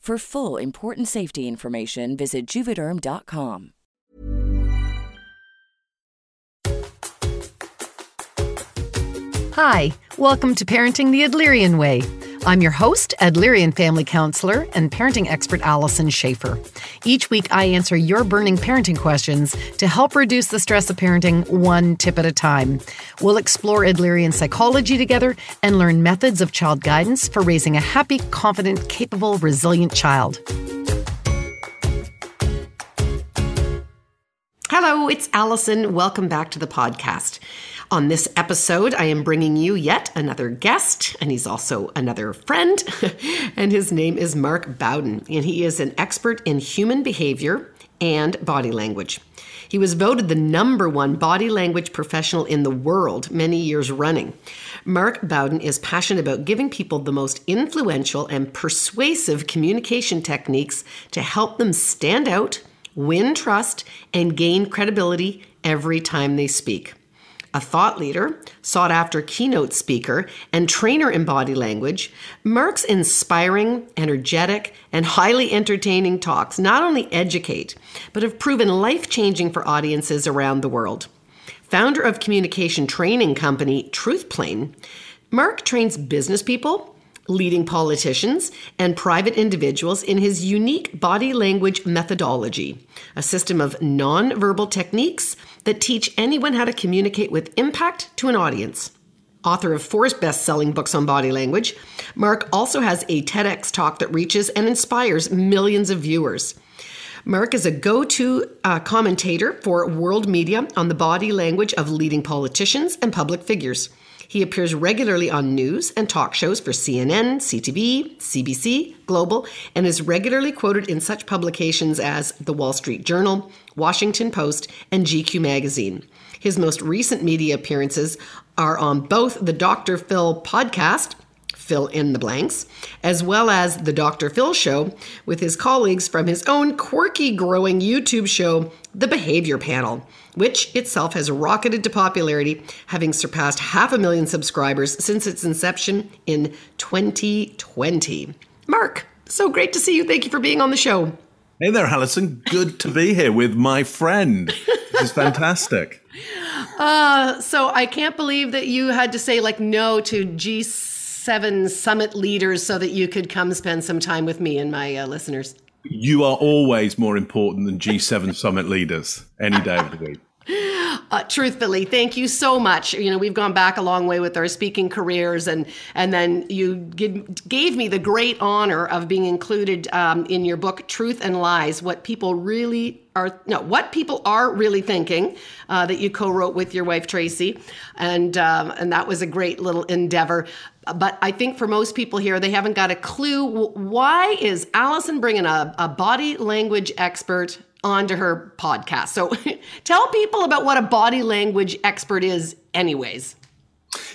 For full important safety information, visit juvederm.com. Hi, welcome to Parenting the Adlerian Way. I'm your host, Adlerian family counselor and parenting expert Alyson Schafer. Each week, I answer your burning parenting questions to help reduce the stress of parenting one tip at a time. We'll explore Adlerian psychology together and learn methods of child guidance for raising a happy, confident, capable, resilient child. Hello, it's Alyson. Welcome back to the podcast. On this episode, I am bringing you yet another guest, and he's also another friend, and his name is Mark Bowden, and he is an expert in human behavior and body language. He was voted the number one body language professional in the world many years running. Mark Bowden is passionate about giving people the most influential and persuasive communication techniques to help them stand out, win trust, and gain credibility every time they speak a thought leader, sought after keynote speaker, and trainer in body language, Mark's inspiring, energetic, and highly entertaining talks not only educate, but have proven life changing for audiences around the world. Founder of communication training company Truthplane, Mark trains business people, leading politicians, and private individuals in his unique body language methodology, a system of non-verbal techniques that teach anyone how to communicate with impact to an audience. Author of four best selling books on body language, Mark also has a TEDx talk that reaches and inspires millions of viewers. Mark is a go to uh, commentator for world media on the body language of leading politicians and public figures. He appears regularly on news and talk shows for CNN, CTV, CBC, Global, and is regularly quoted in such publications as The Wall Street Journal, Washington Post, and GQ magazine. His most recent media appearances are on both the Dr. Phil podcast, Phil in the Blanks, as well as the Dr. Phil show with his colleagues from his own quirky growing YouTube show, The Behavior Panel which itself has rocketed to popularity, having surpassed half a million subscribers since its inception in 2020. Mark, so great to see you. Thank you for being on the show. Hey there, Alyson. Good to be here with my friend. This is fantastic. Uh, so I can't believe that you had to say like no to G7 summit leaders so that you could come spend some time with me and my uh, listeners. You are always more important than G7 summit leaders any day of the week. Uh, truthfully, thank you so much. You know, we've gone back a long way with our speaking careers, and and then you give, gave me the great honor of being included um, in your book, Truth and Lies: What People Really Are No, What People Are Really Thinking, uh, that you co-wrote with your wife Tracy, and um, and that was a great little endeavor. But I think for most people here, they haven't got a clue. Why is Alyson bringing a, a body language expert onto her podcast. So tell people about what a body language expert is, anyways.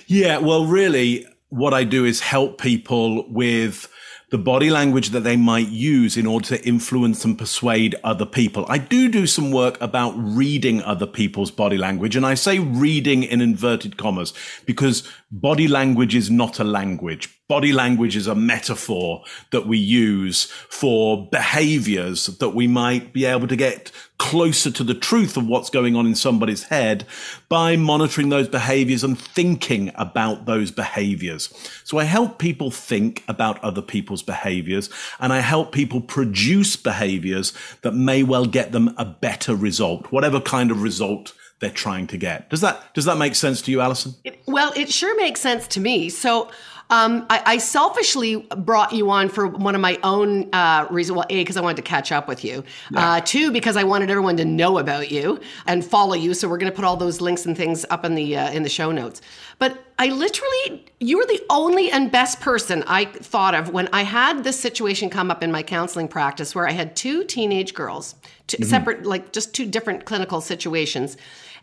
Yeah, well, really, what I do is help people with the body language that they might use in order to influence and persuade other people. I do do some work about reading other people's body language. And I say reading in inverted commas because body language is not a language. Body language is a metaphor that we use for behaviors that we might be able to get closer to the truth of what's going on in somebody's head by monitoring those behaviors and thinking about those behaviors. So I help people think about other people's behaviors and I help people produce behaviors that may well get them a better result, whatever kind of result they're trying to get. Does that does that make sense to you, Alyson? It, well, it sure makes sense to me. So um, I, I, selfishly brought you on for one of my own uh, reasons. Well, A, because I wanted to catch up with you. Yeah. Uh, two, because I wanted everyone to know about you and follow you. So we're going to put all those links and things up in the uh, in the show notes. But I literally, you were the only and best person I thought of when I had this situation come up in my counseling practice where I had two teenage girls, two, mm-hmm. separate, like just two different clinical situations.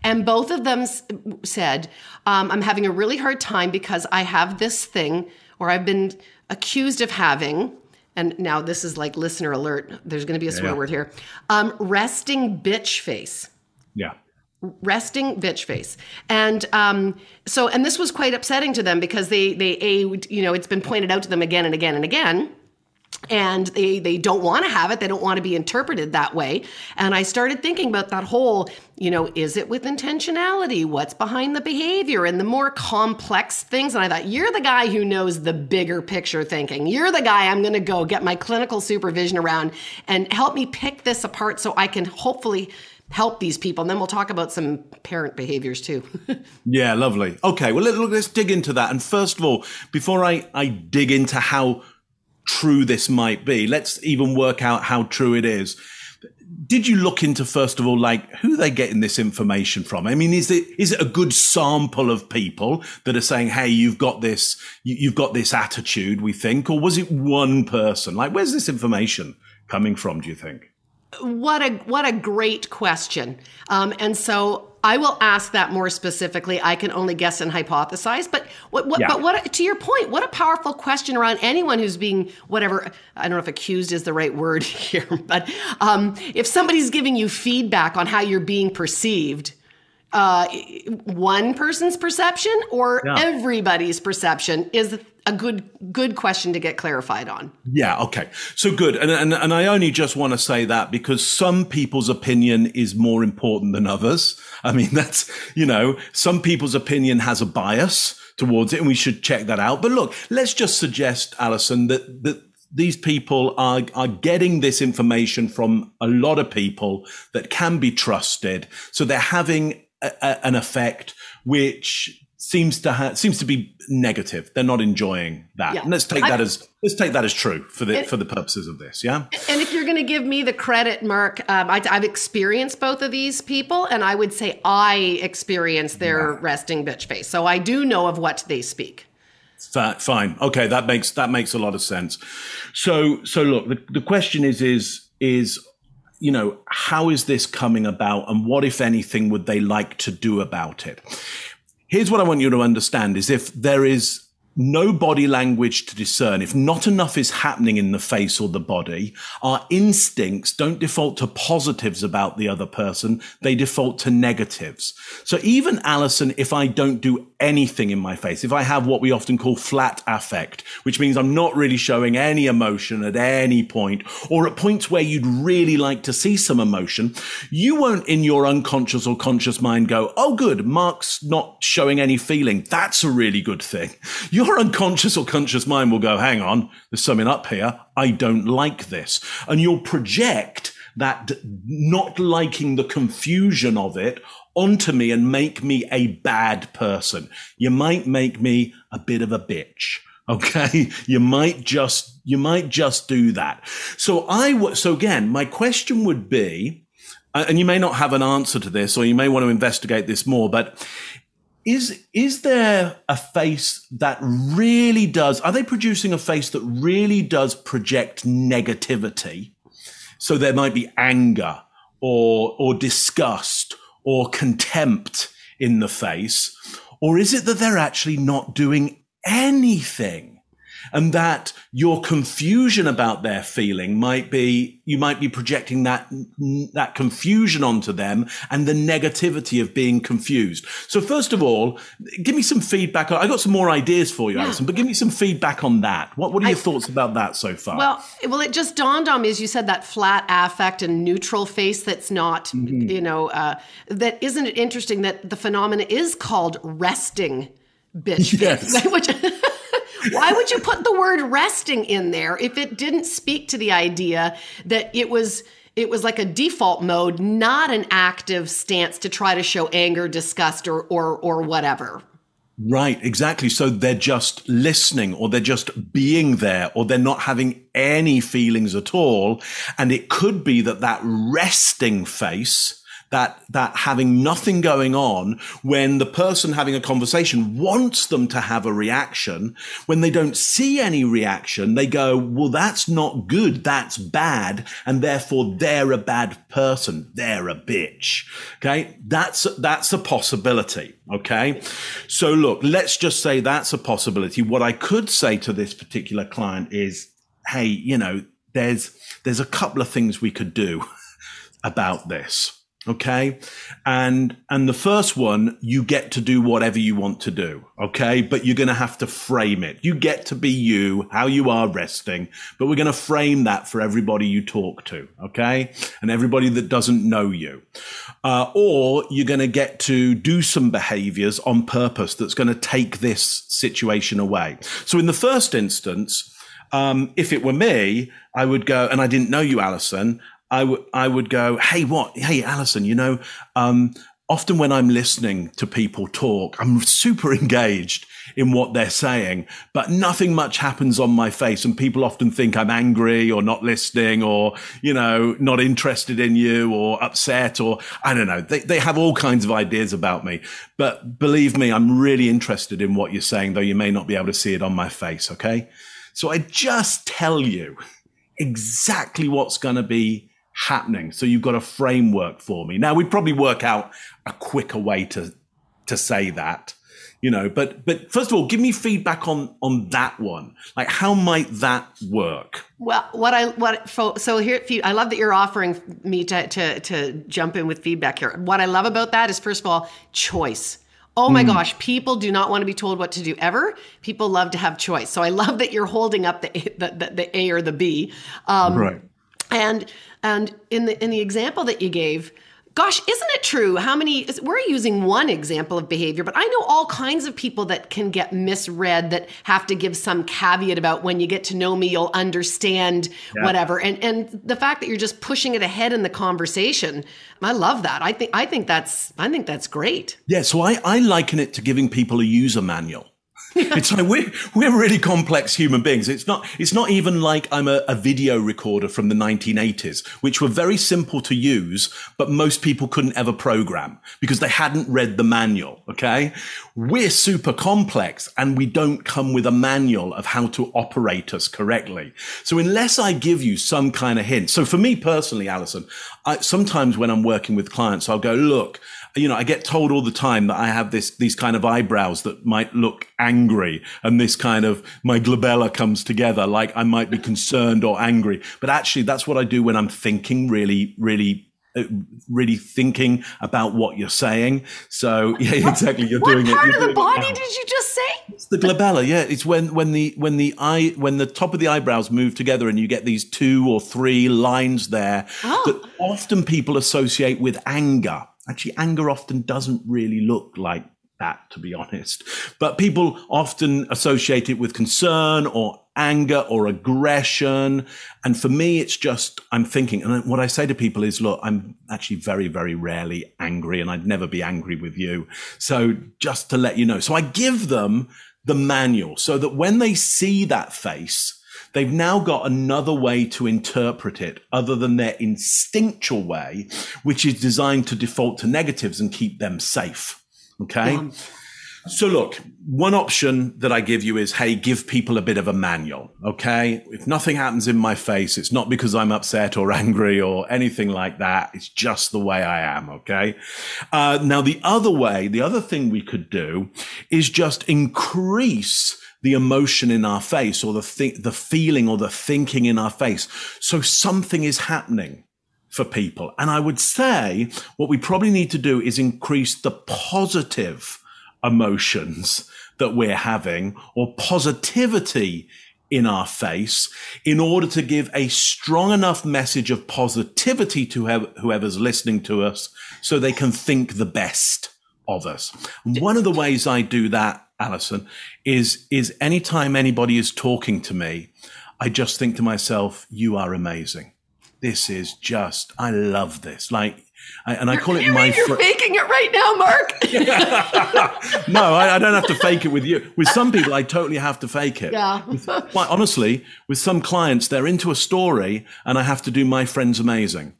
And both of them said, um, I'm having a really hard time because I have this thing, or I've been accused of having, and now this is like listener alert. There's going to be a swear yeah. word here. Um, resting bitch face. Yeah. Resting bitch face, and um, so and this was quite upsetting to them because they they a you know it's been pointed out to them again and again and again and they they don't want to have it they don't want to be interpreted that way. And i started thinking about that whole you know is it with intentionality? What's behind the behavior and the more complex things? And i thought you're the guy who knows the bigger picture thinking. You're the guy i'm going to go get my clinical supervision around and help me pick this apart so i can hopefully help these people. And then we'll talk about some parent behaviors too. Yeah lovely. Okay well let, us dig into that. And first of all before i i dig into how true this might be. Let's even work out how true it is. Did you look into first of all, like who they getting this information from? I mean, is it is it a good sample of people that are saying, "Hey, you've got this, you've got this attitude"? We think, or was it one person? Like, where's this information coming from? Do you think? What a what a great question. Um, and so I will ask that more specifically. I can only guess and hypothesize. But what, what yeah. but what to your point, what a powerful question around anyone who's being whatever I don't know if accused is the right word here, but um, if somebody's giving you feedback on how you're being perceived, uh, one person's perception or yeah. everybody's perception is a good good question to get clarified on. Yeah, okay. So good. And and, and I only just want to say that because some people's opinion is more important than others. I mean, that's, you know, some people's opinion has a bias towards it and we should check that out. But look, let's just suggest, Alyson that that these people are, are getting this information from a lot of people that can be trusted. So they're having a, a, an effect which seems to ha- seems to be negative. They're not enjoying that. Yeah. let's take that I, as let's take that as true for the and, for the purposes of this. Yeah. And if you're going to give me the credit, Mark, um, I, have experienced both of these people, and I would say I experience their yeah. resting bitch face, so I do know of what they speak. Fine. Okay, that makes that makes a lot of sense. So so look, the, the question is is is you know how is this coming about, and what if anything would they like to do about it? Here's what I want you to understand is if there is no body language to discern. If not enough is happening in the face or the body, our instincts don't default to positives about the other person. They default to negatives. So even Allison, if I don't do anything in my face, if I have what we often call flat affect, which means I'm not really showing any emotion at any point or at points where you'd really like to see some emotion, you won't in your unconscious or conscious mind go, Oh, good. Mark's not showing any feeling. That's a really good thing. you your unconscious or conscious mind will go, hang on, there's something up here. I don't like this. And you'll project that not liking the confusion of it onto me and make me a bad person. You might make me a bit of a bitch. Okay. You might just, you might just do that. So I, w- so again, my question would be, and you may not have an answer to this, or you may want to investigate this more, but is, is there a face that really does, are they producing a face that really does project negativity? So there might be anger or, or disgust or contempt in the face? Or is it that they're actually not doing anything? And that your confusion about their feeling might be you might be projecting that that confusion onto them and the negativity of being confused so first of all give me some feedback i got some more ideas for you yeah. Alyson but give me some feedback on that what, what are your I, thoughts about that so far well well it just dawned on me as you said that flat affect and neutral face that's not mm-hmm. you know uh, that isn't it interesting that the phenomena is called resting bitch yes. face which why would you put the word resting in there if it didn't speak to the idea that it was it was like a default mode, not an active stance to try to show anger, disgust, or or or whatever. Right, exactly. So they're just listening or they're just being there or they're not having any feelings at all. And it could be that that resting face that that having nothing going on when the person having a conversation wants them to have a reaction when they don't see any reaction they go well that's not good that's bad and therefore they're a bad person they're a bitch. Okay? That's that's a possibility okay? So look let's just say that's a possibility. What i could say to this particular client is hey you know there's there's a couple of things we could do about this Okay. And, and the first one, you get to do whatever you want to do. Okay. But you're going to have to frame it. You get to be you, how you are resting, but we're going to frame that for everybody you talk to. Okay. And everybody that doesn't know you. Uh, or you're going to get to do some behaviors on purpose that's going to take this situation away. So in the first instance, um, if it were me, I would go, and I didn't know you, Alyson. I would I would go, hey, what? Hey, Alyson, you know, um, often when I'm listening to people talk, I'm super engaged in what they're saying, but nothing much happens on my face. And people often think I'm angry or not listening or, you know, not interested in you or upset or I don't know. They, they have all kinds of ideas about me. But believe me, I'm really interested in what you're saying, though you may not be able to see it on my face. Okay. So I just tell you exactly what's going to be happening. So you've got a framework for me. Now we'd probably work out a quicker way to to say that, you know. But but first of all, give me feedback on on that one. Like how might that work? Well, what I what so here I love that you're offering me to to to jump in with feedback here. What I love about that is first of all choice. Oh my mm. gosh, people do not want to be told what to do ever. People love to have choice. So I love that you're holding up the the, the, the A or the B. Um, right. And and in the in the example that you gave, gosh, isn't it true? How many we're using one example of behavior, but I know all kinds of people that can get misread that have to give some caveat about when you get to know me, you'll understand yeah. whatever. And and the fact that you're just pushing it ahead in the conversation, I love that. I think I think that's I think that's great. Yeah, so I, I liken it to giving people a user manual. it's like we're we're really complex human beings. It's not it's not even like I'm a, a, video recorder from the 1980s, which were very simple to use, but most people couldn't ever program because they hadn't read the manual. Okay, we're super complex, and we don't come with a manual of how to operate us correctly. So unless I give you some kind of hint, so for me personally, Alyson, I, sometimes when I'm working with clients, I'll go look you know, I get told all the time that I have this, these kind of eyebrows that might look angry and this kind of, my glabella comes together like I might be concerned or angry. But actually that's what I do when I'm thinking really, really uh, really thinking about what you're saying. So yeah, exactly. You're what doing it. Part of the body did you just say? It's the glabella. Yeah, it's when when the when the eye when the top of the eyebrows move together and you get these two or three lines there oh. that often people associate with anger. Actually, anger often doesn't really look like that, to be honest. But people often associate it with concern or anger or aggression. And for me, it's just, I'm thinking, and what I say to people is, look, I'm actually very, very rarely angry and I'd never be angry with you. So just to let you know. So I give them the manual so that when they see that face, they've now got another way to interpret it other than their instinctual way, which is designed to default to negatives and keep them safe. Okay. Yeah. So look, one option that I give you is, hey, give people a bit of a manual. Okay. If nothing happens in my face, it's not because I'm upset or angry or anything like that. It's just the way I am. Okay. Uh, now, the other way, the other thing we could do is just increase the emotion in our face or the th- the feeling or the thinking in our face. So something is happening for people. And I would say what we probably need to do is increase the positive emotions that we're having or positivity in our face in order to give a strong enough message of positivity to whoever's listening to us so they can think the best of us. And one of the ways I do that, Alyson, is, is anytime anybody is talking to me, I just think to myself, you are amazing. This is just, I love this. Like I, and I call it my. You're fr- faking it right now, Mark. no, I, I, don't have to fake it with you. With some people, I totally have to fake it. Yeah. quite honestly, with some clients, they're into a story, and I have to do my friend's amazing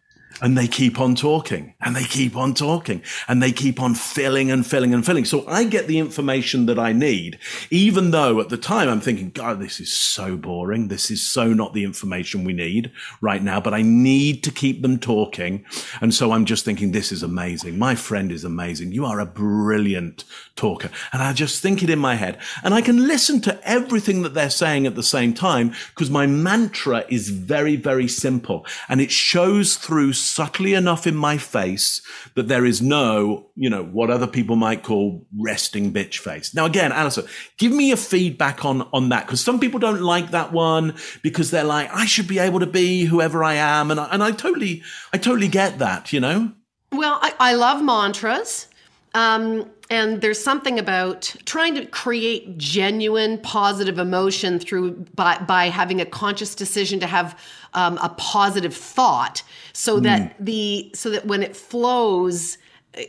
and they keep on talking and they keep on talking and they keep on filling and filling and filling. So I get the information that I need, even though at the time I'm thinking, God, this is so boring. This is so not the information we need right now, but I need to keep them talking. And so I'm just thinking, this is amazing. My friend is amazing. You are a brilliant talker. And I just think it in my head and I can listen to everything that they're saying at the same time because my mantra is very, very simple and it shows through subtly enough in my face that there is no, you know, what other people might call resting bitch face. Now, again, Alyson, give me a feedback on, on that because some people don't like that one because they're like, I should be able to be whoever I am. And I, and I totally, I totally get that, you know? Well, I, I love mantras. Um, and there's something about trying to create genuine positive emotion through by, by having a conscious decision to have um, a positive thought so that mm. the so that when it flows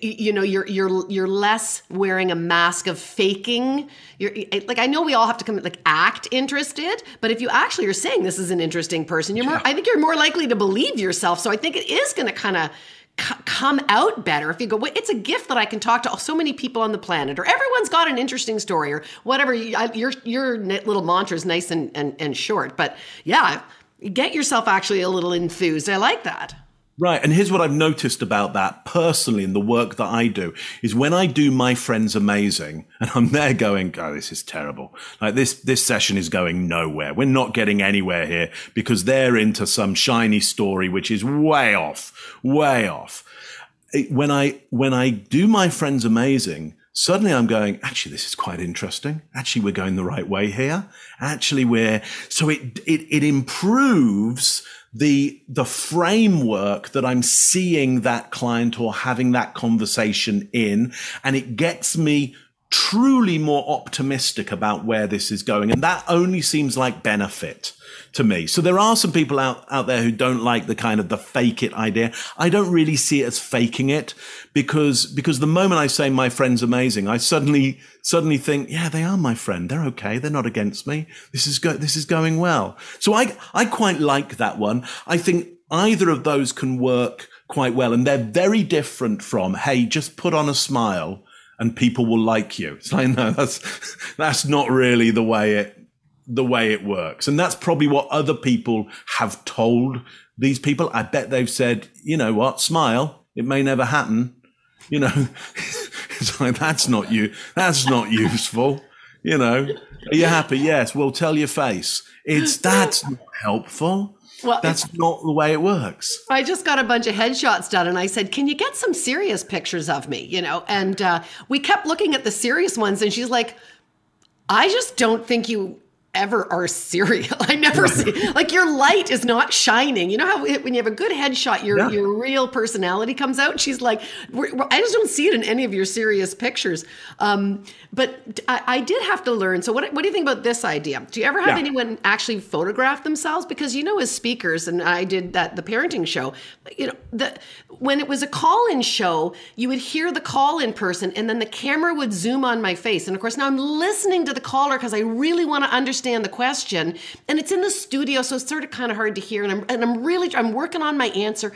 you know you're you're you're less wearing a mask of faking. You're like i know we all have to come like act interested but if you actually are saying this is an interesting person you're more i think you're more likely to believe yourself. So i think it is going to kind of come out better if you go, well, it's a gift that I can talk to so many people on the planet, or everyone's got an interesting story, or whatever. Your your little mantra is nice and, and, and short, but yeah, get yourself actually a little enthused. I like that. Right. And here's what I've noticed about that personally in the work that I do is when I do my friends amazing and I'm there going, Oh, this is terrible. Like this, this session is going nowhere. We're not getting anywhere here because they're into some shiny story, which is way off, way off. When I, when I do my friends amazing, suddenly I'm going, actually, this is quite interesting. Actually, we're going the right way here. Actually, we're, so it, it, it improves the the framework that I'm seeing that client or having that conversation in, and it gets me truly more optimistic about where this is going. And that only seems like benefit to me. So there are some people out, out there who don't like the kind of the fake it idea. I don't really see it as faking it because, because the moment I say my friend's amazing, I suddenly, suddenly think, yeah, they are my friend. They're okay. They're not against me. This is go, this is going well. So I, I quite like that one. I think either of those can work quite well. And they're very different from, Hey, just put on a smile and people will like you. It's like, no, that's, that's not really the way it, the way it works. And that's probably what other people have told these people. I bet they've said, you know what, smile. It may never happen. You know, it's like, that's not you. That's not useful. You know, are you happy? Yes. Well, tell your face. It's that's not helpful. Well, that's not the way it works. I just got a bunch of headshots done, and I said, "Can you get some serious pictures of me?" You know, and uh, we kept looking at the serious ones, and she's like, "I just don't think you ever are serial. I never see like your light is not shining. You know how it, when you have a good headshot, your Yeah. your real personality comes out. She's like, I just don't see it in any of your serious pictures. Um, but I, I did have to learn. So what what do you think about this idea? Do you ever have Yeah. anyone actually photograph themselves? Because you know, as speakers, and I did that the parenting show. You know, the when it was a call-in show, you would hear the call-in person, and then the camera would zoom on my face. And of course, now I'm listening to the caller because I really want to understand the question, and it's in the studio, so it's sort of kind of hard to hear. And I'm and I'm really I'm working on my answer.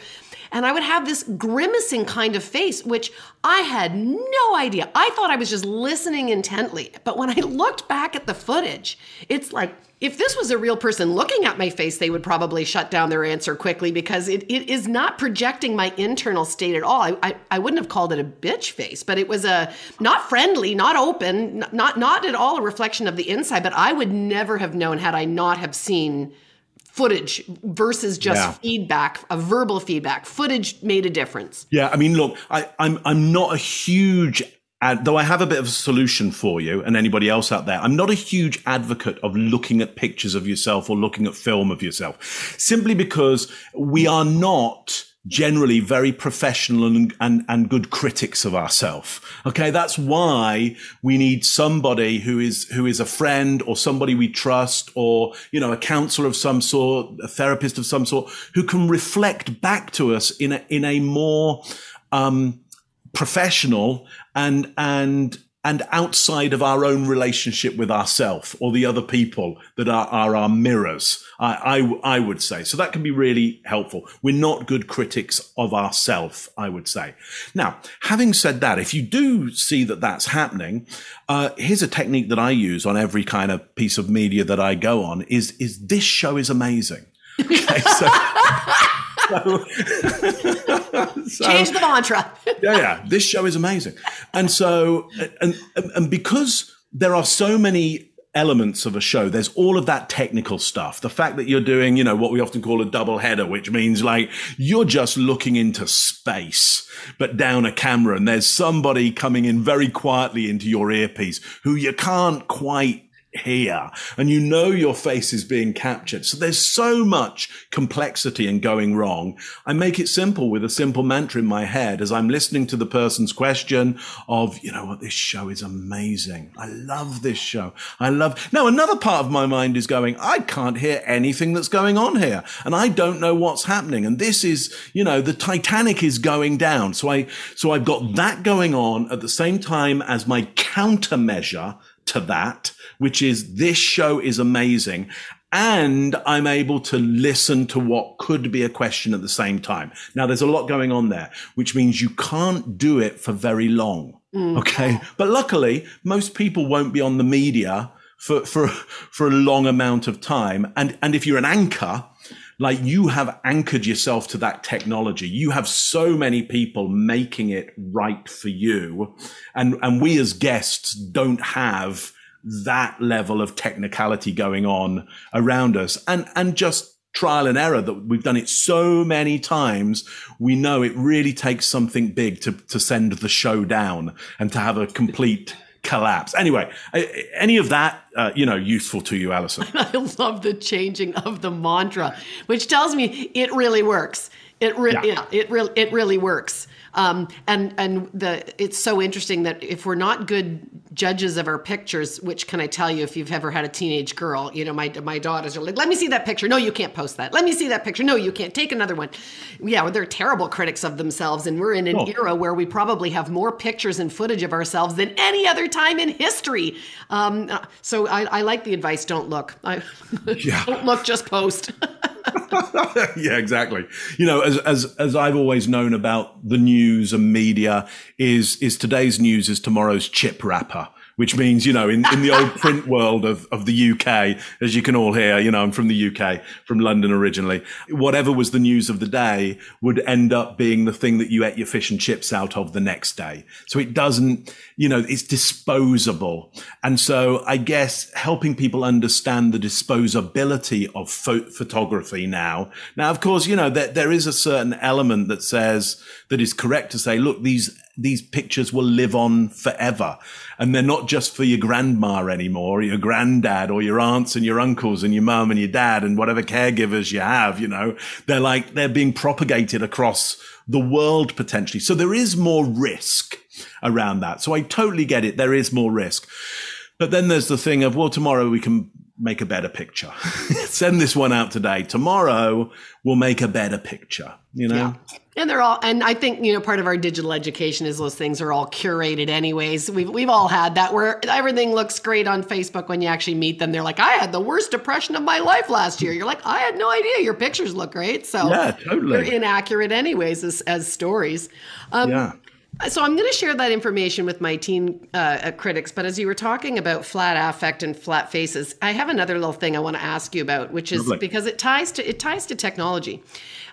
And I would have this grimacing kind of face, which I had no idea. I thought I was just listening intently. But when I looked back at the footage, it's like if this was a real person looking at my face, they would probably shut down their answer quickly because it, it is not projecting my internal state at all. I, I, I wouldn't have called it a bitch face, but it was a not friendly, not open, not not at all a reflection of the inside. But I would never have known had I not have seen footage versus just Yeah. feedback, a verbal feedback. Footage made a difference. Yeah, I mean, look, I, I'm I'm not a huge ad, though I have a bit of a solution for you and anybody else out there. I'm not a huge advocate of looking at pictures of yourself or looking at film of yourself, simply because we are not generally very professional and, and, and good critics of ourselves. Okay. That's why we need somebody who is, who is a friend or somebody we trust or, you know, a counselor of some sort, a therapist of some sort who can reflect back to us in a, in a more, um, professional and, and, and outside of our own relationship with ourself or the other people that are, are our mirrors, I, I, I would say. So that can be really helpful. We're not good critics of ourself, I would say. Now, having said that, if you do see that that's happening, uh, here's a technique that I use on every kind of piece of media that I go on is, is this show is amazing. Okay, so, so- Change the mantra. yeah, yeah. This show is amazing. And so, and, and because there are so many elements of a show, there's all of that technical stuff. The fact that you're doing, you know, what we often call a double header, which means like you're just looking into space, but down a camera and there's somebody coming in very quietly into your earpiece who you can't quite here and you know your face is being captured. So there's so much complexity and going wrong. I make it simple with a simple mantra in my head as I'm listening to the person's question of, you know what, this show is amazing. I love this show. I love, now another part of my mind is going, I can't hear anything that's going on here and I don't know what's happening. And this is, you know, the Titanic is going down. So I, so I've got that going on at the same time as my countermeasure to that, which is this show is amazing. And I'm able to listen to what could be a question at the same time. Now there's a lot going on there, which means you can't do it for very long. Mm. Okay. But luckily, most people won't be on the media for, for, for a long amount of time. And, and if you're an anchor, like you have anchored yourself to that technology. You have so many people making it right for you. And, and we as guests don't have that level of technicality going on around us and, and just trial and error that we've done it so many times. We know it really takes something big to, to send the show down and to have a complete collapse. Anyway, any of that, uh, you know, useful to you, Alyson? I love the changing of the mantra, which tells me it really works. It re- Yeah. yeah. it really it really works. Um, and and the it's so interesting that if we're not good judges of our pictures, which can I tell you if you've ever had a teenage girl, you know my my daughters are like, let me see that picture. No, you can't post that. Let me see that picture. No, you can't take another one. Yeah, well, they're terrible critics of themselves, and we're in an Oh. era where we probably have more pictures and footage of ourselves than any other time in history. Um, so I, I like the advice. Don't look. I, Yeah. don't look. Just post. yeah, exactly. You know, as as as I've always known about the news and media, is is today's news is tomorrow's chip wrapper. Which means, you know, in, in the old print world of, of the UK, as you can all hear, you know, I'm from the UK, from London originally. Whatever was the news of the day would end up being the thing that you ate your fish and chips out of the next day. So it doesn't, you know, it's disposable. And so I guess helping people understand the disposability of pho- photography now. Now, of course, you know, there, there is a certain element that says that is correct to say, look, these, these pictures will live on forever. And they're not just for your grandma anymore, or your granddad or your aunts and your uncles and your mum and your dad and whatever caregivers you have, you know, they're like, they're being propagated across the world potentially. So there is more risk around that. So I totally get it. There is more risk. But then there's the thing of, well, tomorrow we can make a better picture. Send this one out today. Tomorrow we'll make a better picture, you know? Yeah. And they're all, and I think, you know, part of our digital education is those things are all curated anyways. We've, we've all had that where everything looks great on Facebook when you actually meet them. They're like, I had the worst depression of my life last year. You're like, I had no idea. Your pictures look great. So yeah, totally. they're inaccurate anyways as, as stories. Um, yeah. So I'm going to share that information with my teen uh, uh, critics. But as you were talking about flat affect and flat faces, I have another little thing I want to ask you about, which is Lovely. because it ties to it ties to technology.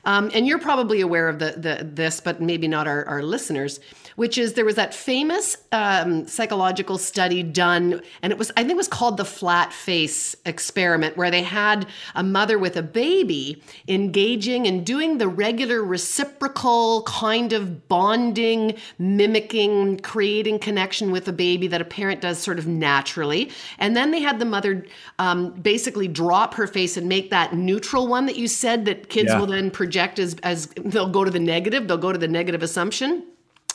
Um, and you're probably aware of the, the this, but maybe not our, our listeners which is there was that famous um, psychological study done, and it was, I think it was called the flat face experiment, where they had a mother with a baby engaging and doing the regular reciprocal kind of bonding, mimicking, creating connection with a baby that a parent does sort of naturally. And then they had the mother um, basically drop her face and make that neutral one that you said that kids yeah. will then project as, as they'll go to the negative, they'll go to the negative assumption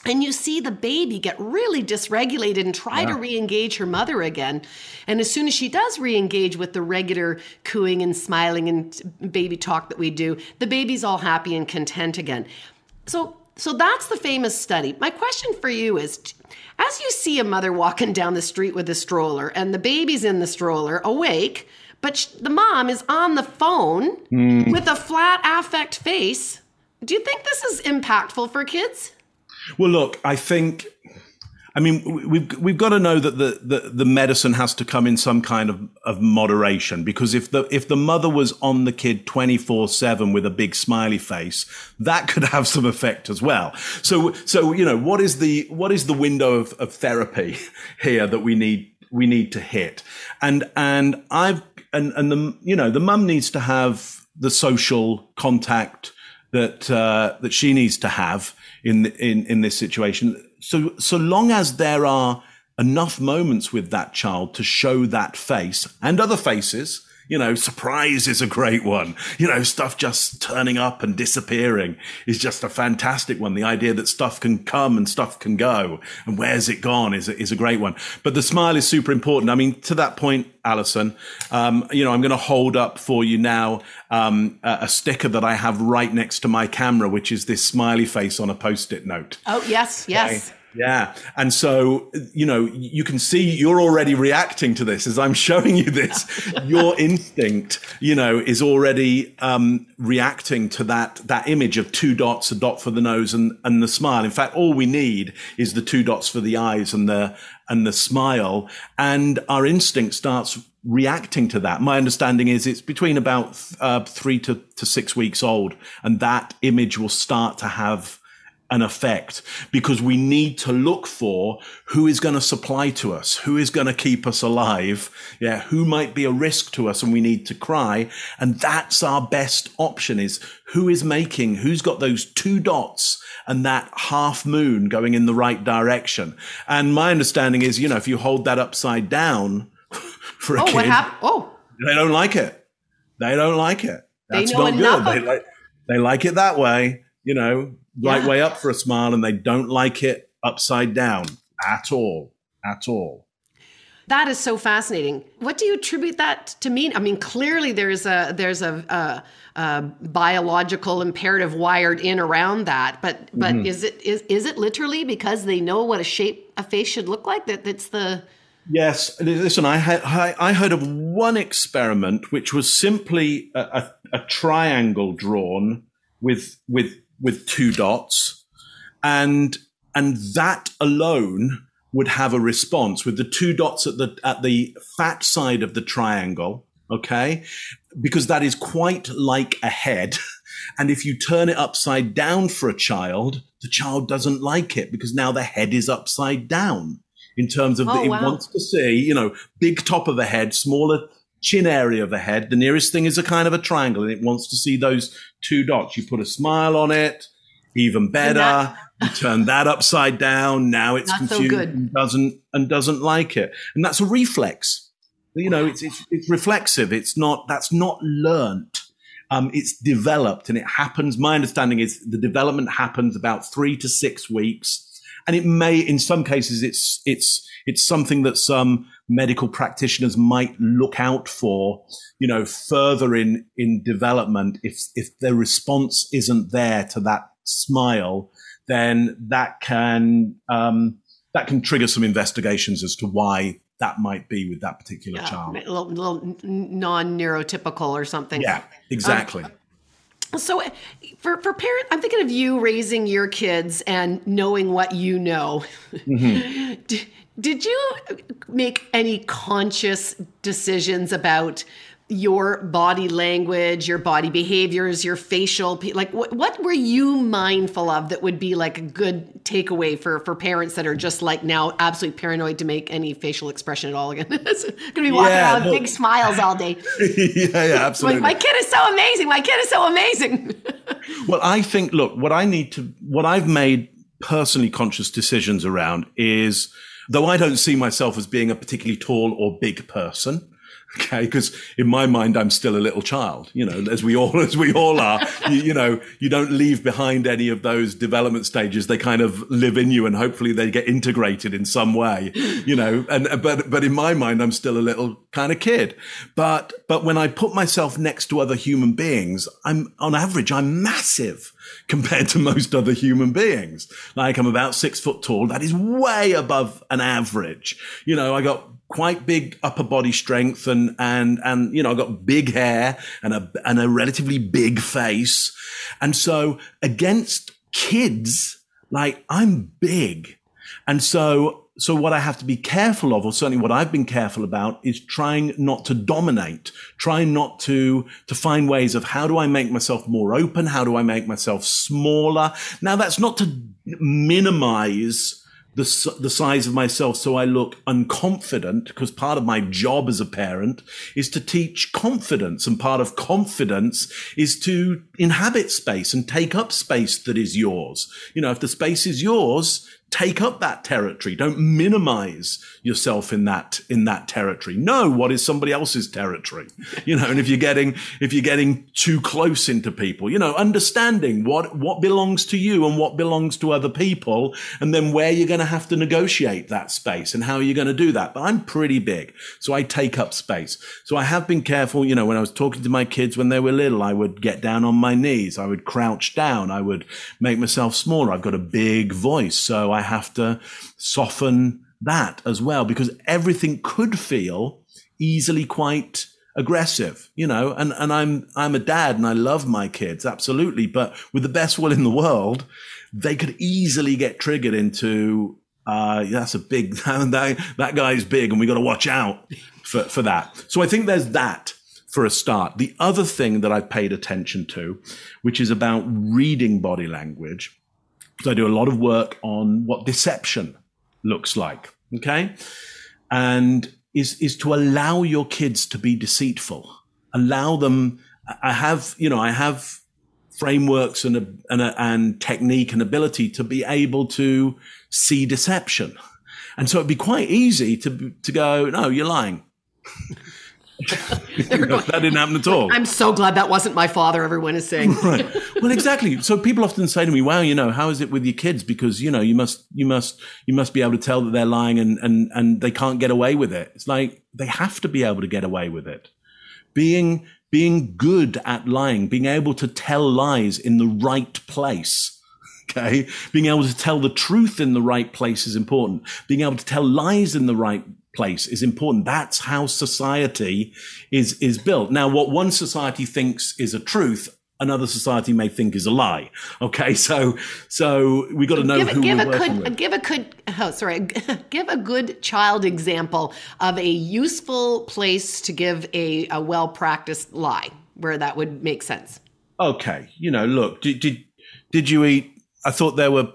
and you see the baby get really dysregulated and try yeah. to re-engage her mother again and as soon as she does re-engage with the regular cooing and smiling and baby talk that we do the baby's all happy and content again so so that's the famous study my question for you is as you see a mother walking down the street with a stroller and the baby's in the stroller awake but the mom is on the phone mm. with a flat affect face do you think this is impactful for kids well, look, I think. I mean, we've we've got to know that the, the, the medicine has to come in some kind of, of moderation because if the if the mother was on the kid twenty four seven with a big smiley face, that could have some effect as well. So so you know what is the what is the window of, of therapy here that we need we need to hit, and and I've and and the you know the mum needs to have the social contact that uh, that she needs to have in in in this situation. So so long as there are enough moments with that child to show that face and other faces you know, surprise is a great one. You know, stuff just turning up and disappearing is just a fantastic one. The idea that stuff can come and stuff can go and where's it gone is a, is a great one. But the smile is super important. I mean, to that point, Alyson, um, you know, I'm going to hold up for you now um, a, a, sticker that I have right next to my camera, which is this smiley face on a post-it note. Oh, yes, yes. Okay? Yeah. And so, you know, you can see you're already reacting to this as I'm showing you this. Your instinct, you know, is already um, reacting to that, that image of two dots, a dot for the nose and, and the smile. In fact, all we need is the two dots for the eyes and the, and the smile. And our instinct starts reacting to that. My understanding is it's between about uh, three to, to six weeks old. And that image will start to have an effect because we need to look for who is going to supply to us, who is going to keep us alive. Yeah. Who might be a risk to us and we need to cry. And that's our best option is who is making, who's got those two dots and that half moon going in the right direction. And my understanding is, you know, if you hold that upside down for a oh, kid, what happened? Oh, they don't like it. They don't like it. That's not good. They like, they like it that way. You know, right yeah. way up for a smile and they don't like it upside down at all. At all. That is so fascinating. What do you attribute that to mean? I mean, clearly there's a there's a, a, a biological imperative wired in around that, but but mm-hmm. is it is is it literally because they know what a shape a face should look like that that's the Yes, listen. I had I heard of one experiment which was simply a, a, a triangle drawn with with with two dots. And and that alone would have a response with the two dots at the at the fat side of the triangle okay? Because that is quite like a head. And if you turn it upside down for a child the child doesn't like it because now the head is upside down in terms of oh, the, it wow. wants to see you know big top of the head smaller chin area of the head. The nearest thing is a kind of a triangle and it wants to see those two dots. You put a smile on it. Even better. you turn that upside down. Now it's Not so confused good. and doesn't and doesn't like it. And that's a reflex. You know, it's it's, it's reflexive. It's not that's not learnt. Um, it's developed and it happens. My understanding is the development happens about three to six weeks, and it may, in some cases, it's it's it's something that some medical practitioners might look out for. You know, further in in development, if if the response isn't there to that smile, then that can um, that can trigger some investigations as to why that might be with that particular Yeah, child. a little, little non-neurotypical or something. Yeah, exactly. So, uh, for for parent, I'm thinking of you raising your kids and knowing what you know. did, did you make any conscious decisions about your body language, your body behaviors, your facial like what what were you mindful of that would be like a good takeaway for for parents that are just like now absolutely paranoid to make any facial expression at all again? It's gonna be walking Yeah, around with no. big smiles all day. yeah, yeah, absolutely. My, my kid is so amazing. My kid is so amazing. Well, I think, look, what I need to, what I've made personally conscious decisions around is, though I don't see myself as being a particularly tall or big person. Okay. Because in my mind, I'm still a little child, you know, as we all, as we all are, you, you know, you don't leave behind any of those development stages. They kind of live in you and hopefully they get integrated in some way, you know, and, but, but in my mind, I'm still a little kind of kid. But, but when I put myself next to other human beings, I'm on average, I'm massive compared to most other human beings. Like I'm about six foot tall. That is way above an average. You know, I got quite big upper body strength and, and, and, you know, I got big hair and a, and a relatively big face. And so against kids, like I'm big. And so, so what I have to be careful of, or certainly what I've been careful about is trying not to dominate, trying not to, to find ways of how do I make myself more open? How do I make myself smaller? Now that's not to minimize the, the size of myself so I look unconfident because part of my job as a parent is to teach confidence and part of confidence is to inhabit space and take up space that is yours. You know, if the space is yours, take up that territory. Don't minimize yourself in that, in that territory. Know what is somebody else's territory. You know, and if you're getting, if you're getting too close into people, you know, understanding what, what belongs to you and what belongs to other people and then where you're going to have to negotiate that space and how you're going to do that. But I'm pretty big. So I take up space. So I have been careful. You know, when I was talking to my kids when they were little, I would get down on my knees. I would crouch down. I would make myself smaller. I've got a big voice. So I have to soften that as well because everything could feel easily quite aggressive, you know, and, and I'm, I'm a dad and I love my kids. Absolutely. But with the best will in the world, they could easily get triggered into, uh, that's a big, that, that guy's big and we got to watch out for, for that. So I think there's that for a start. The other thing that I've paid attention to, which is about reading body language, so I do a lot of work on what deception looks like. Okay. And is, is to allow your kids to be deceitful. Allow them. I have, you know, I have frameworks and, and, and technique and ability to be able to see deception. And so it'd be quite easy to, to go, no, you're lying. that didn't happen at all. I'm so glad that wasn't my father, everyone is saying. right. Well, exactly. So people often say to me, "Wow, you know, how is it with your kids? Because you know, you must, you must, you must be able to tell that they're lying, and and and they can't get away with it." It's like they have to be able to get away with it. Being being good at lying, being able to tell lies in the right place. Okay. Being able to tell the truth in the right place is important. Being able to tell lies in the right place is important. That's how society is, is built. Now, what one society thinks is a truth, another society may think is a lie. Okay. So, so we got to know give, who give we're a working good, with. give a good, oh, sorry, give a good child example of a useful place to give a, a well practiced lie where that would make sense. Okay. You know, look, did, did, did you eat? I thought there were,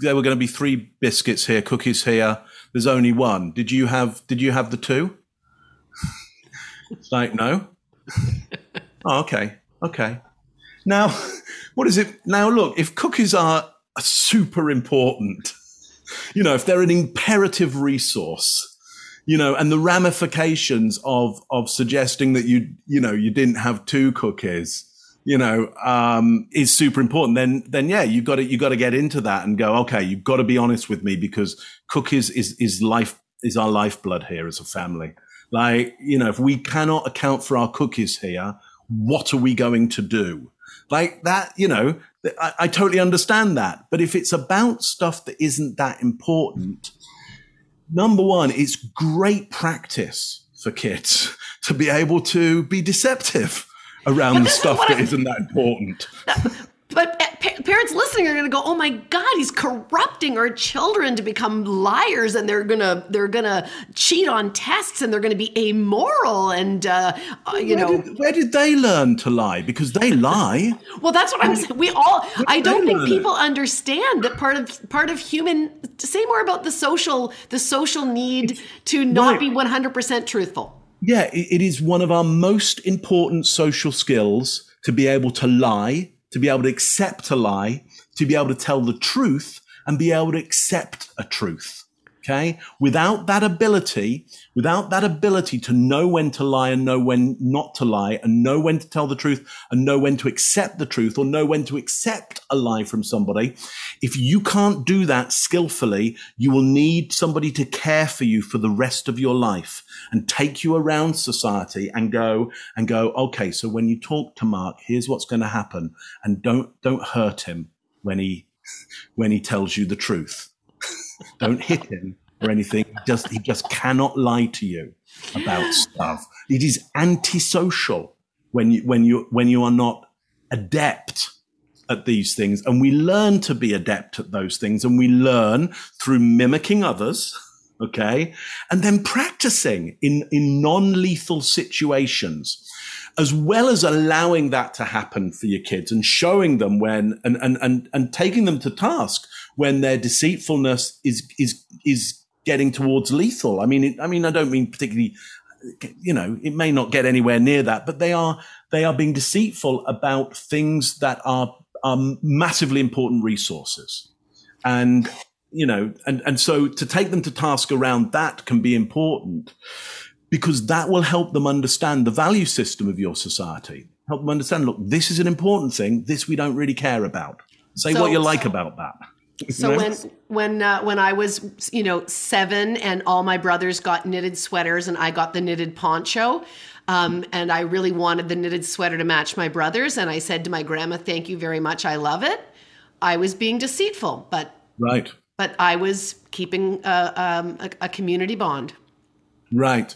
there were going to be three biscuits here, cookies here. There's only one. Did you have, did you have the two? It's like, no. oh, okay. Okay. Now, what is it now? Look, if cookies are super important, you know, if they're an imperative resource, you know, and the ramifications of of suggesting that you you know you didn't have two cookies, you know, um, is super important. Then then yeah, you got to you got to get into that and go. Okay, you've got to be honest with me because cookies is is life is our lifeblood here as a family. Like you know, if we cannot account for our cookies here, what are we going to do? Like that, you know, I, I totally understand that. But if it's about stuff that isn't that important number one, it's great practice for kids to be able to be deceptive around the stuff that isn't that important. But parents listening are going to go, "Oh my God, he's corrupting our children to become liars, and they're gonna they're gonna cheat on tests, and they're going to be amoral." And uh, uh, you where know, did, where did they learn to lie? Because they lie. well, that's what I'm saying. We all. I don't think people understand that part of part of human. Say more about the social the social need to not right. be 100 percent truthful. Yeah, it, it is one of our most important social skills to be able to lie to be able to accept a lie, to be able to tell the truth and be able to accept a truth. Okay. Without that ability, without that ability to know when to lie and know when not to lie and know when to tell the truth and know when to accept the truth or know when to accept a lie from somebody. If you can't do that skillfully, you will need somebody to care for you for the rest of your life and take you around society and go and go, okay, so when you talk to Mark, here's what's going to happen. And don't, don't hurt him when he, when he tells you the truth don't hit him or anything. He just he just cannot lie to you about stuff. It is antisocial when you when you when you are not adept at these things. And we learn to be adept at those things and we learn through mimicking others. Okay. And then practicing in, in non-lethal situations as well as allowing that to happen for your kids and showing them when and, and, and, and taking them to task when their deceitfulness is, is, is getting towards lethal. I mean, it, I mean, I don't mean particularly, you know, it may not get anywhere near that, but they are, they are being deceitful about things that are, are massively important resources. And, you know, and, and so to take them to task around that can be important because that will help them understand the value system of your society. Help them understand, look, this is an important thing. This we don't really care about. Say so, what you like about that. So when when uh, when I was you know seven and all my brothers got knitted sweaters and I got the knitted poncho, um, and I really wanted the knitted sweater to match my brothers, and I said to my grandma, "Thank you very much, I love it." I was being deceitful, but right, but I was keeping a, um, a, a community bond. Right.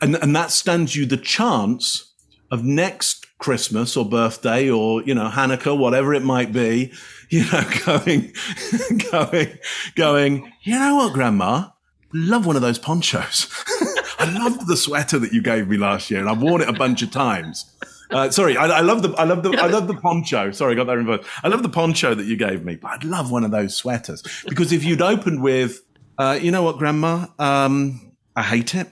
And, and that stands you the chance of next Christmas or birthday or, you know, Hanukkah, whatever it might be, you know, going, going, going, you know what, grandma? Love one of those ponchos. I love the sweater that you gave me last year and I've worn it a bunch of times. Uh, sorry, I, I, love the I love the I love the poncho. Sorry, I got that reversed. I love the poncho that you gave me, but I'd love one of those sweaters because if you'd opened with, uh, you know what, Grandma, um, I hate it.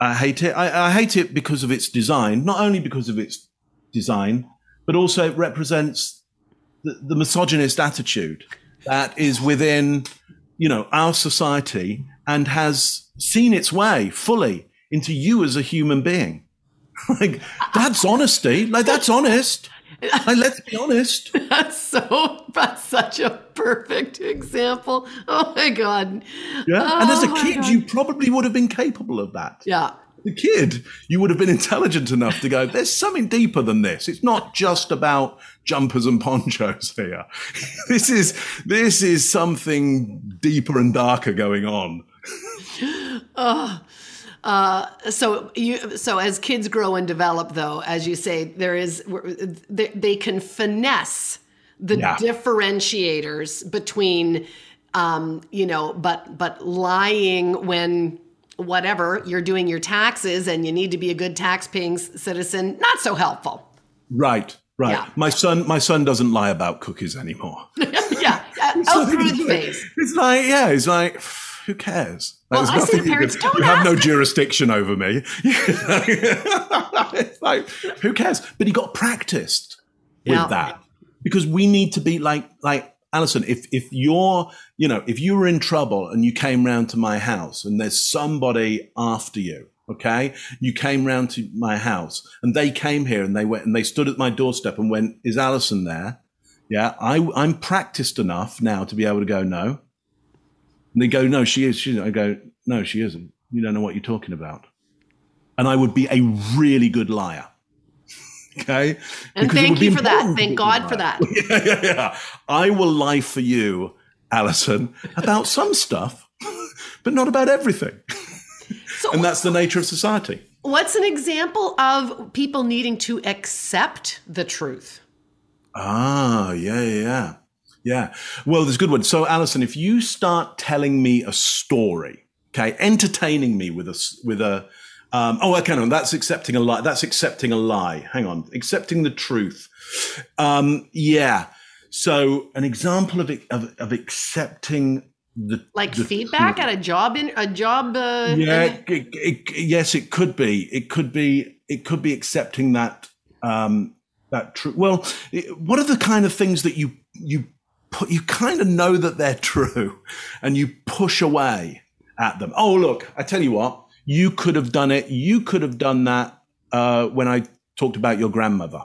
I hate it. I, I, hate it because of its design, not only because of its design, but also it represents the, the misogynist attitude that is within, you know, our society and has seen its way fully into you as a human being. like that's honesty. Like that's honest. Like, let's be honest. That's so. That's such a perfect example. Oh my god. Yeah. Oh and as a oh kid, you probably would have been capable of that. Yeah. The kid, you would have been intelligent enough to go. There's something deeper than this. It's not just about jumpers and ponchos here. this is this is something deeper and darker going on. oh. Uh, so you so as kids grow and develop, though, as you say, there is they, they can finesse the yeah. differentiators between, um, you know, but but lying when whatever you're doing your taxes and you need to be a good tax-paying citizen, not so helpful. Right. Right. Yeah. My son, my son doesn't lie about cookies anymore. yeah. Out through the face. It's like, yeah, it's like, who cares? Well, I say parents you, don't you have no jurisdiction over me. it's like, who cares? But he got practiced with that. because we need to be like like Alyson. If if you're you know if you were in trouble and you came round to my house and there's somebody after you. Okay, you came round to my house and they came here and they went and they stood at my doorstep and went, "Is Alyson there?" Yeah, I, I'm practiced enough now to be able to go, no. And they go, no, she is. She, I go, no, she isn't. You don't know what you're talking about. And I would be a really good liar. okay. And Because thank you for that. Thank God for that. yeah, yeah, yeah. I will lie for you, Alyson, about some stuff, but not about everything. So, And that's the nature of society. what's an example of people needing to accept the truth? Ah, yeah, yeah, yeah. Well, there's a good one. So, Alyson, if you start telling me a story, okay, entertaining me with a with a, um, oh, okay, no, that's accepting a lie. That's accepting a lie. Hang on. Accepting the truth. Um, yeah. So, an example of, it- of, of accepting the, Like the feedback truth. at a job in a job. Uh, yeah it, it, yes it could be it could be it could be accepting that um that true well it- what are the kind of things that you you you kind of know that they're true and you push away at them oh look i tell you what you could have done it you could have done that uh when i talked about your grandmother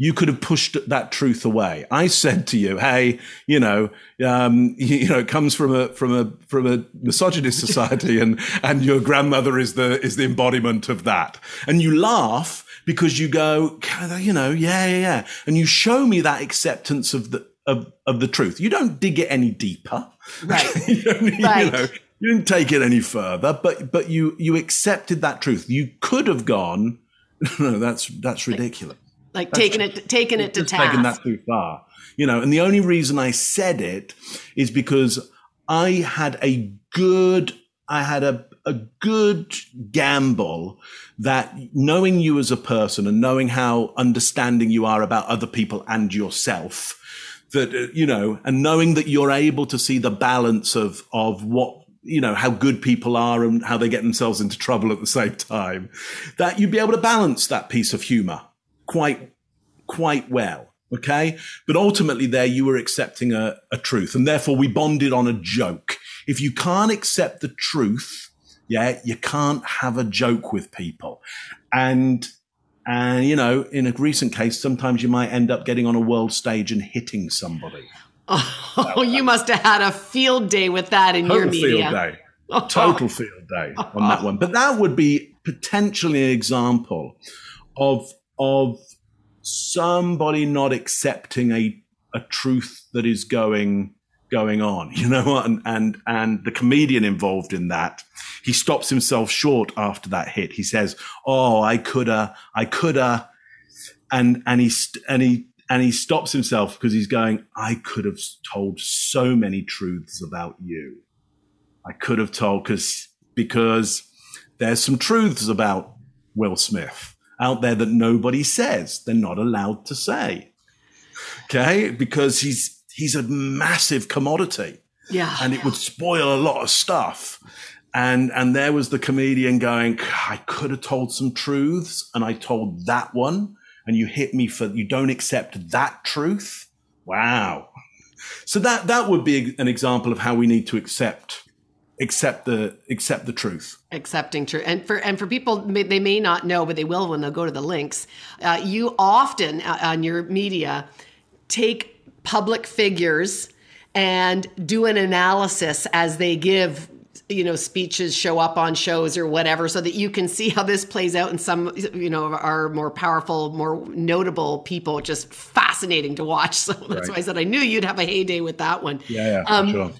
you could have pushed that truth away. I said to you, "Hey, you know, um, you, you know, it comes from a from a from a misogynist society, and and your grandmother is the is the embodiment of that." And you laugh because you go, you know, yeah, yeah, yeah, and you show me that acceptance of the of of the truth. You don't dig it any deeper, Right. you, don't, you know, you didn't take it any further, but but you you accepted that truth. You could have gone, no, that's that's ridiculous like taking it, taking it to just taken task. that too far. You know, and the only reason I said it is because I had a good, I had a, a good gamble that knowing you as a person and knowing how understanding you are about other people and yourself, that, uh, you know, and knowing that you're able to see the balance of, of what, you know, how good people are and how they get themselves into trouble at the same time, that you'd be able to balance that piece of humor quite quite well. Okay. But ultimately there you were accepting a, a truth and therefore we bonded on a joke. If you can't accept the truth, yeah, you can't have a joke with people. And, and, you know, in a recent case, sometimes you might end up getting on a world stage and hitting somebody. Oh, you must have had a field day with that in your media. field day. Total field day on that one. But that would be potentially an example of, of somebody not accepting a a truth that is going going on you know and and and the comedian involved in that he stops himself short after that hit. He says oh i coulda i coulda and and he and he and he stops himself because he's going i could have told so many truths about you. I could have told because because there's some truths about will smith out there that nobody says they're not allowed to say. Okay? Because he's he's a massive commodity. Yeah. and it would spoil a lot of stuff. And and there was the comedian going i could have told some truths and i told that one and you hit me for you don't accept that truth. Wow. So that that would be an example of how we need to accept accept the accept the truth. Accepting truth and for and for people they may not know but they will when they'll go to the links. Uh, you often uh, on your media take public figures and do an analysis as they give you know speeches show up on shows or whatever so that you can see how this plays out in some you know our more powerful more notable people. Just fascinating to watch. So that's why i said i knew you'd have a heyday with that one. Yeah yeah Um, sure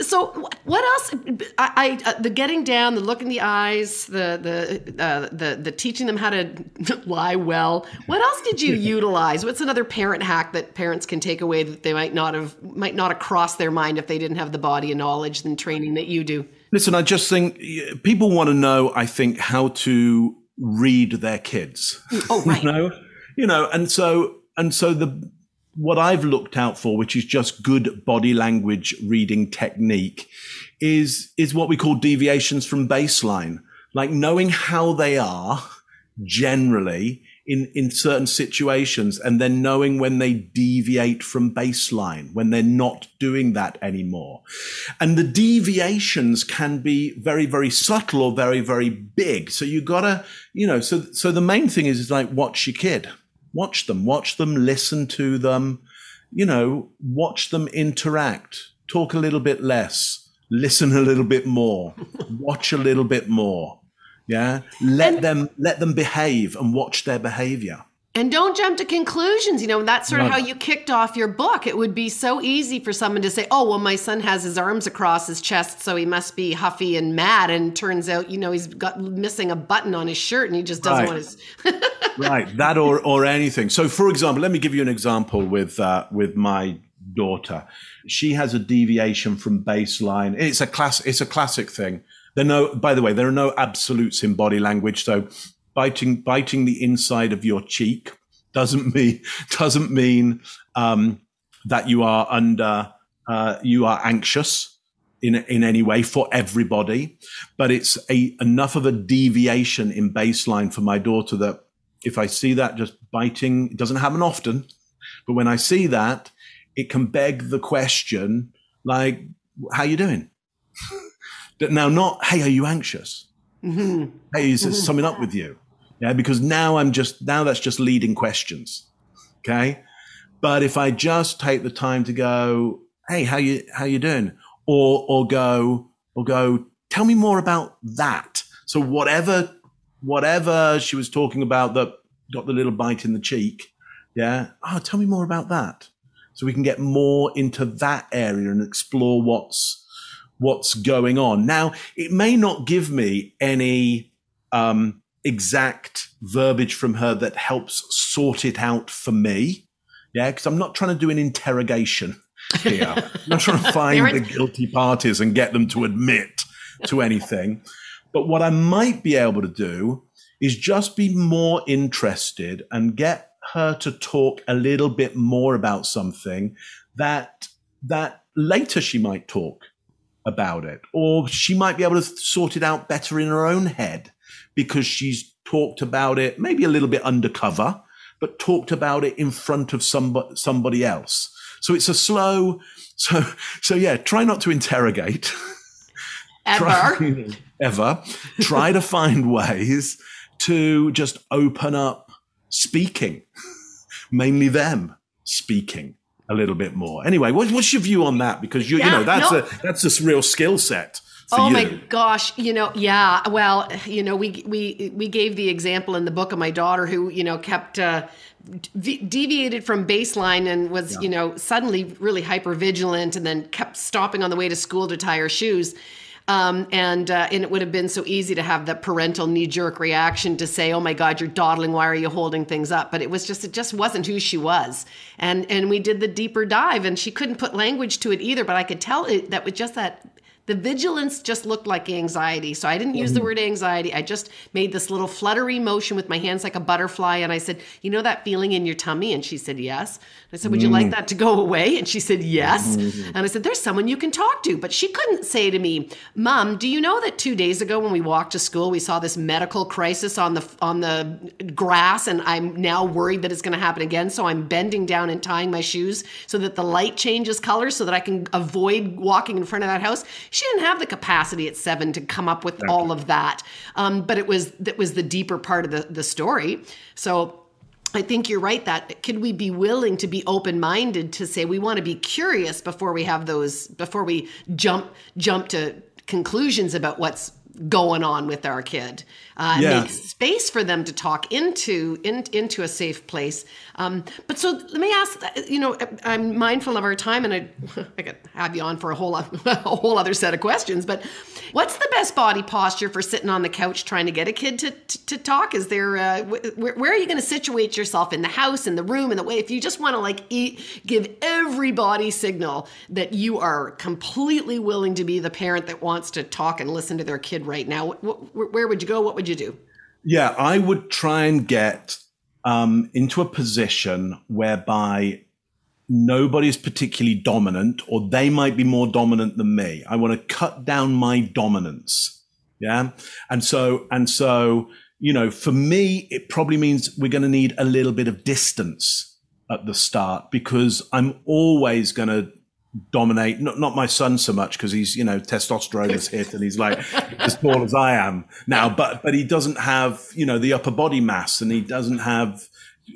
so what else? I, I uh, the getting down, the look in the eyes, the the uh, the the teaching them how to lie well. What else did you utilize? What's another parent hack that parents can take away that they might not have might not have crossed their mind if they didn't have the body of knowledge and training that you do? Listen, I just think people want to know, I think, how to read their kids. Oh, right. you know, you know, and so and so the what I've looked out for, which is just good body language reading technique, is is what we call deviations from baseline, like knowing how they are, generally in, in certain situations and then knowing when they deviate from baseline, when they're not doing that anymore. And the deviations can be very, very subtle or very, very big. So you gotta, you know, so, so the main thing is, is like watch your kid, watch them, watch them, listen to them, you know, watch them interact, talk a little bit less, listen a little bit more, watch a little bit more yeah. Let and, them let them behave and watch their behavior. And don't jump to conclusions. You know, that's sort of how you kicked off your book. It would be so easy for someone to say, oh, well, my son has his arms across his chest, so he must be huffy and mad. And turns out, you know, he's got missing a button on his shirt and he just doesn't right. want his. right. That or, or anything. So, for example, let me give you an example with, uh, with my daughter. She has a deviation from baseline. It's a class, it's a classic thing there no, by the way, there are no absolutes in body language. So biting, biting the inside of your cheek doesn't mean, doesn't mean, um, that you are under, uh, you are anxious in, in any way for everybody, but it's a, enough of a deviation in baseline for my daughter that if I see that just biting, it doesn't happen often, but when I see that, it can beg the question, like, how you doing? Now, not, hey, are you anxious? Mm-hmm. Hey, is mm-hmm. something up with you? Yeah, because now I'm just, now that's just leading questions. Okay. But if I just take the time to go, hey, how you, how you doing? Or, or go, or go, tell me more about that. So whatever, whatever she was talking about that got the little bite in the cheek. Yeah. Oh, tell me more about that. So we can get more into that area and explore what's, what's going on. Now, it may not give me any um, exact verbiage from her that helps sort it out for me. Yeah, because I'm not trying to do an interrogation here. I'm not trying to find the guilty parties and get them to admit to anything. But what I might be able to do is just be more interested and get her to talk a little bit more about something that that later she might talk about it, or she might be able to sort it out better in her own head because she's talked about it maybe a little bit undercover, but talked about it in front of somebody, somebody else. So it's a slow, so, so yeah, try not to interrogate. Ever. try, ever. try to find ways to just open up speaking, mainly them speaking a little bit more. Anyway, what, what's your view on that? Because you, yeah, you know that's no. a that's a real skill set. Oh you. my gosh, you know, yeah. Well, you know, we we we gave the example in the book of my daughter who you know kept. Uh, deviated from baseline and was yeah. you know suddenly really hyper vigilant and then kept stopping on the way to school to tie her shoes um, and uh, and it would have been so easy to have that parental knee jerk reaction to say, "Oh my God, you're dawdling. Why are you holding things up?" But it was just it just wasn't who she was. And and we did the deeper dive, and she couldn't put language to it either. But I could tell it that with just that the vigilance just looked like anxiety. So I didn't use the mm-hmm. word anxiety. I just made this little fluttery motion with my hands like a butterfly. And I said, You know that feeling in your tummy? And she said, Yes. I said, Would you like mm. that to go away? And she said, Yes. Mm-hmm. And I said, There's someone you can talk to. But she couldn't say to me, Mom, do you know that two days ago when we walked to school, we saw this medical crisis on the on the grass, and I'm now worried that it's going to happen again. So I'm bending down and tying my shoes so that the light changes color so that I can avoid walking in front of that house she didn't have the capacity at seven to come up with all of that. Um, but it was that was the deeper part of the, the story. So I think you're right that could we be willing to be open minded to say we want to be curious before we have those before we jump jump to conclusions about what's going on with our kid uh, yeah. make space for them to talk into in, into a safe place. Um, but so let me ask, you know, I'm mindful of our time, and I, I could have you on for a whole a whole other set of questions. But what's the best body posture for sitting on the couch trying to get a kid to to, to talk? Is there uh, where, where, are you going to situate yourself in the house, in the room, in the way? If you just want to like eat, give everybody signal that you are completely willing to be the parent that wants to talk and listen to their kid right now, where would you go? What would you do? Yeah, I would try and get um, into a position whereby nobody's particularly dominant, or they might be more dominant than me. I want to cut down my dominance. Yeah. And so, and so, you know, for me, it probably means we're going to need a little bit of distance at the start because I'm always going to dominate. Not, not my son so much because he's, you know, testosterone is hit and he's like as tall as I am now, but, but he doesn't have, you know, the upper body mass and he doesn't have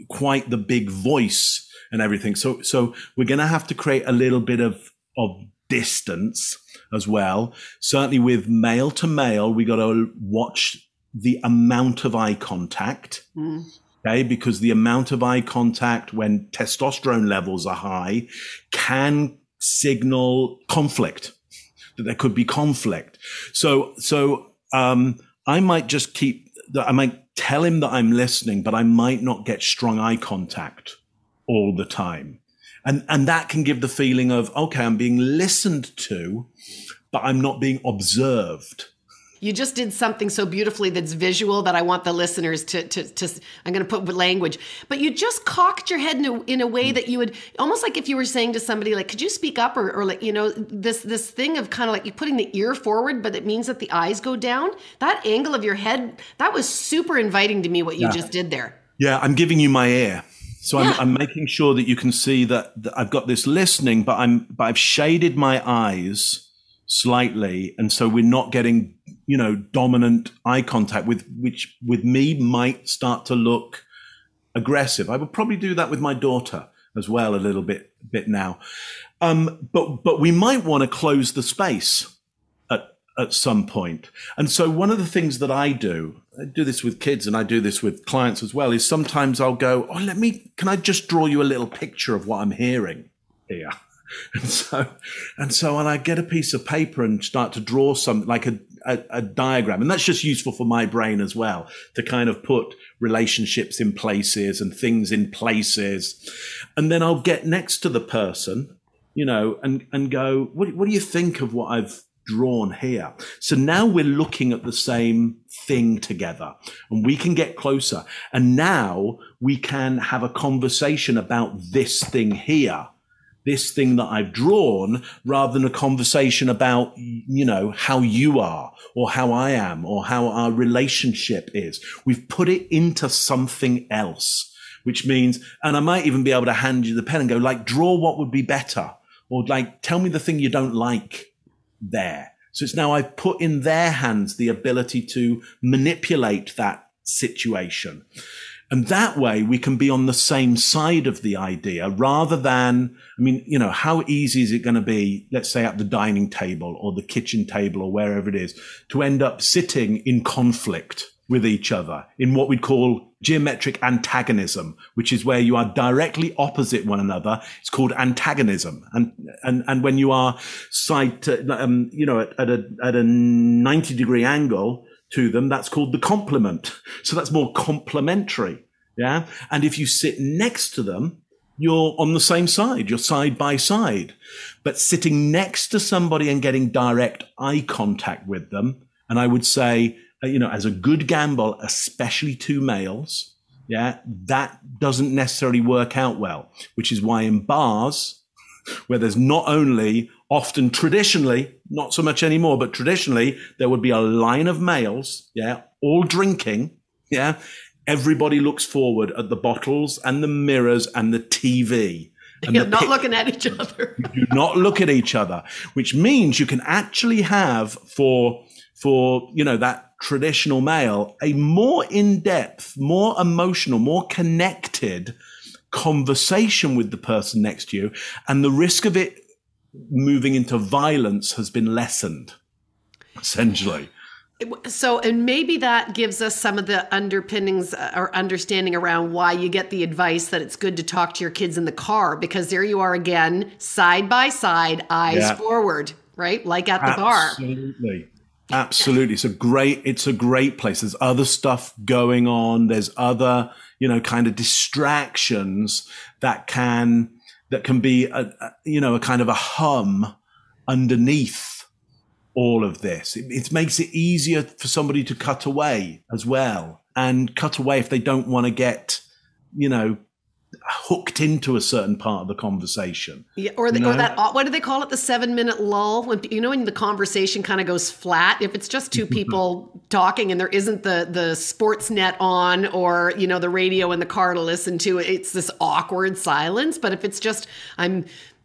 quite the big voice and everything. So, so we're going to have to create a little bit of, of distance as well. Certainly with male to male, we got to watch the amount of eye contact. Mm. Okay. Because the amount of eye contact when testosterone levels are high can signal conflict, that there could be conflict. So, so, um, I might just keep, I might tell him that I'm listening, but I might not get strong eye contact all the time. And, and that can give the feeling of, okay, I'm being listened to, but I'm not being observed. You just did something so beautifully that's visual that I want the listeners to, to, to I'm going to put language. But you just cocked your head in a, in a way hmm. that you would almost like if you were saying to somebody like, could you speak up or, or like, you know, this, this thing of kind of like you putting the ear forward, but it means that the eyes go down. That angle of your head, that was super inviting to me, what you yeah. just did there. Yeah. I'm giving you my ear. So yeah. I'm, I'm, making sure that you can see that, that I've got this listening, but I'm, but I've shaded my eyes slightly. And so we're not getting, you know, dominant eye contact with, which with me might start to look aggressive. I would probably do that with my daughter as well a little bit, bit now. Um, but, but we might want to close the space at, at some point. And so one of the things that I do, I do this with kids and I do this with clients as well, is sometimes I'll go, Oh, let me, can I just draw you a little picture of what I'm hearing here? And so, and so, and I get a piece of paper and start to draw something like a, a, a, diagram. And that's just useful for my brain as well to kind of put relationships in places and things in places. And then I'll get next to the person, you know, and, and go, what, what do you think of what I've drawn here? So now we're looking at the same thing together and we can get closer. And now we can have a conversation about this thing here this thing that I've drawn rather than a conversation about, you know, how you are or how I am or how our relationship is. We've put it into something else, which means, and I might even be able to hand you the pen and go like, draw what would be better or like, tell me the thing you don't like there. So it's now I've put in their hands the ability to manipulate that situation. And that way we can be on the same side of the idea rather than, I mean, you know, how easy is it going to be, let's say at the dining table or the kitchen table or wherever it is to end up sitting in conflict with each other in what we'd call geometric antagonism, which is where you are directly opposite one another. It's called antagonism. And, and, and when you are side, to, um, you know, at, at a, at a 90 degree angle, to them, that's called the complement. So that's more complementary. Yeah. And if you sit next to them, you're on the same side. You're side by side. But sitting next to somebody and getting direct eye contact with them, and I would say, uh, you know, as a good gamble, especially two males, yeah, that doesn't necessarily work out well, which is why in bars, where there's not only often traditionally, not so much anymore, but traditionally, there would be a line of males, yeah, all drinking, yeah. Everybody looks forward at the bottles and the mirrors and the TV. And You're not looking at each other. you do not look at each other, which means you can actually have for for you know that traditional male a more in-depth, more emotional, more connected conversation with the person next to you, and the risk of it moving into violence has been lessened, essentially. So, and maybe that gives us some of the underpinnings uh, or understanding around why you get the advice that it's good to talk to your kids in the car because there you are again, side by side, eyes yeah. forward, right? Like at the Absolutely. bar. Absolutely. Absolutely. It's a great, it's a great place. There's other stuff going on. There's other, you know, kind of distractions that can, that can be a, a, you know a kind of a hum underneath all of this. It, it, makes it easier for somebody to cut away as well, and cut away if they don't want to get you know hooked into a certain part of the conversation. Yeah, or, the, you know? or that what do they call it? The seven minute lull when you know when the conversation kind of goes flat. If it's just two people talking and there isn't the the sports net on or you know the radio in the car to listen to, it's this awkward silence. But if it's just I'm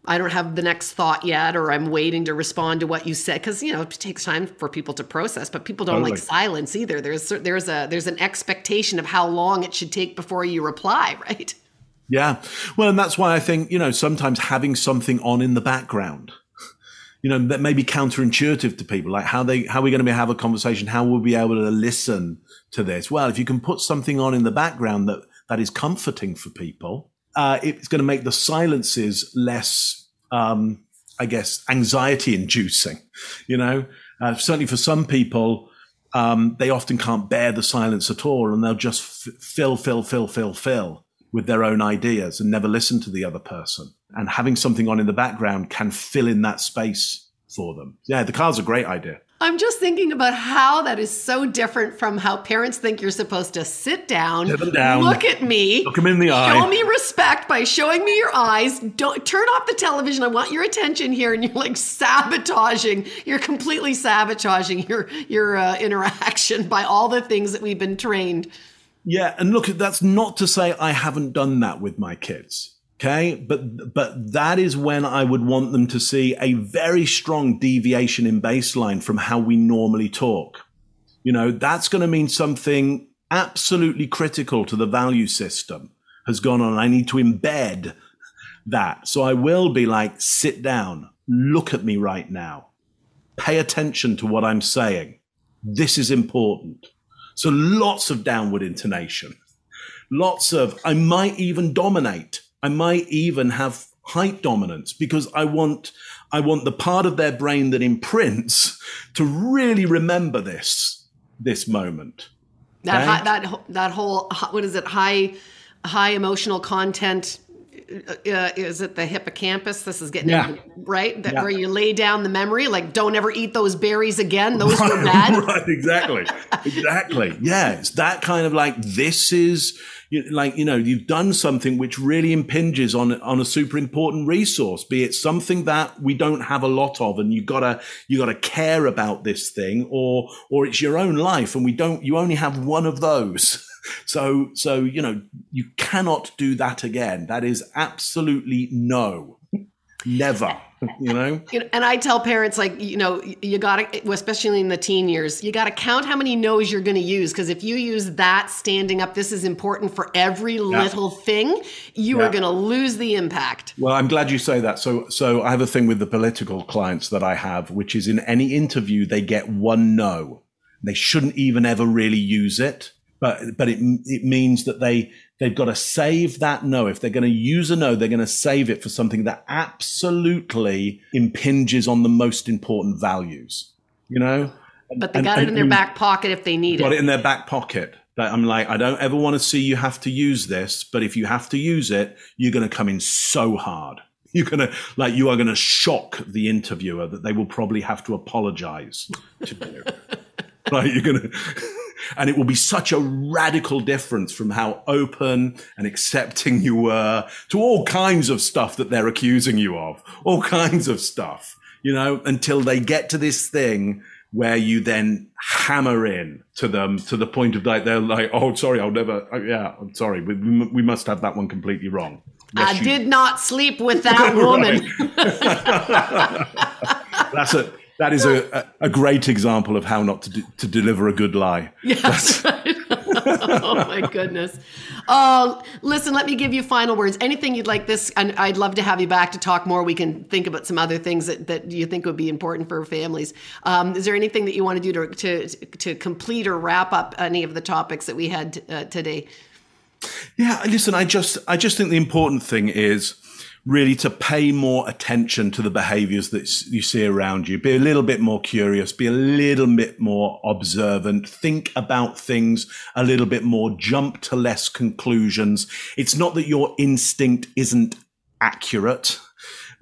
I don't have the next thought yet, or I'm waiting to respond to what you said because you know it takes time for people to process. But people don't Totally. like silence either. There's there's a there's an expectation of how long it should take before you reply, right? Yeah. Well, and that's why I think, you know, sometimes having something on in the background, you know, that may be counterintuitive to people. Like how they, how are we going to have a conversation? How will we be able to listen to this? Well, if you can put something on in the background that, that is comforting for people, uh, it's going to make the silences less, um, I guess, anxiety inducing, you know, uh, certainly for some people, um, they often can't bear the silence at all and they'll just f- fill, fill, fill, fill, fill with their own ideas and never listen to the other person. And having something on in the background can fill in that space for them. Yeah, the car's a great idea. I'm just thinking about how that is so different from how parents think you're supposed to sit down, Sit down, look at me, look 'em in the eye, show me respect by showing me your eyes. Don't turn off the television. I want your attention here, and you're like sabotaging. You're completely sabotaging your your uh, interaction by all the things that we've been trained. Yeah, and look, that's not to say I haven't done that with my kids. Okay, but but that is when I would want them to see a very strong deviation in baseline from how we normally talk. You know, that's going to mean something absolutely critical to the value system has gone on. I need to embed that. So I will be like, sit down, look at me right now, pay attention to what I'm saying. This is important. So lots of downward intonation, lots of, I might even dominate. I might even have height dominance because I want, I want the part of their brain that imprints to really remember this, this moment. That Okay. hi, that that whole what is it? High high emotional content. Uh, is it the hippocampus? This is getting Yeah. into- right. That Yeah. where you lay down the memory, like don't ever eat those berries again. Those were bad. right, exactly. exactly. Yeah, it's that kind of like this is like you know you've done something which really impinges on on a super important resource be it something that we don't have a lot of and you gotta you gotta care about this thing or or it's your own life and we don't you only have one of those so so you know you cannot do that again that is absolutely no never you know You know, and I tell parents like you know you got to especially in the teen years you got to count how many no's you're going to use because if you use that standing up this is important for every little thing you Yeah. are going to lose the impact. Well, I'm glad you say that. So, so I have a thing with the political clients that I have, which is in any interview they get one no. They shouldn't even ever really use it, but but it it means that they they've got to save that no. If they're going to use a no, they're going to save it for something that absolutely impinges on the most important values. You know, But they And- got it and- in their back pocket if they need got it. it in their back pocket. That I'm like, I don't ever want to see you have to use this, but if you have to use it, you're going to come in so hard. You're going to, like, you are going to shock the interviewer that they will probably have to apologize to you. right? You're going to, and it will be such a radical difference from how open and accepting you were to all kinds of stuff that they're accusing you of, all kinds of stuff, you know, until they get to this thing where you then hammer in to them to the point of like they're like, oh, sorry, I'll never. oh, yeah, I'm sorry, we, we must have that one completely wrong. Yes, I you- did not sleep with that woman. That's a that is a, a, great example of how not to do, to deliver a good lie. Yes. oh my goodness. Oh, listen, let me give you final words. Anything you'd like this, and I'd love to have you back to talk more. We can think about some other things that, that you think would be important for families. Um, is there anything that you want to do to, to, to complete or wrap up any of the topics that we had uh, today? Yeah, listen, I just I just think the important thing is really to pay more attention to the behaviors that you see around you. Be a little bit more curious, be a little bit more observant, think about things a little bit more, jump to less conclusions. It's not that your instinct isn't accurate,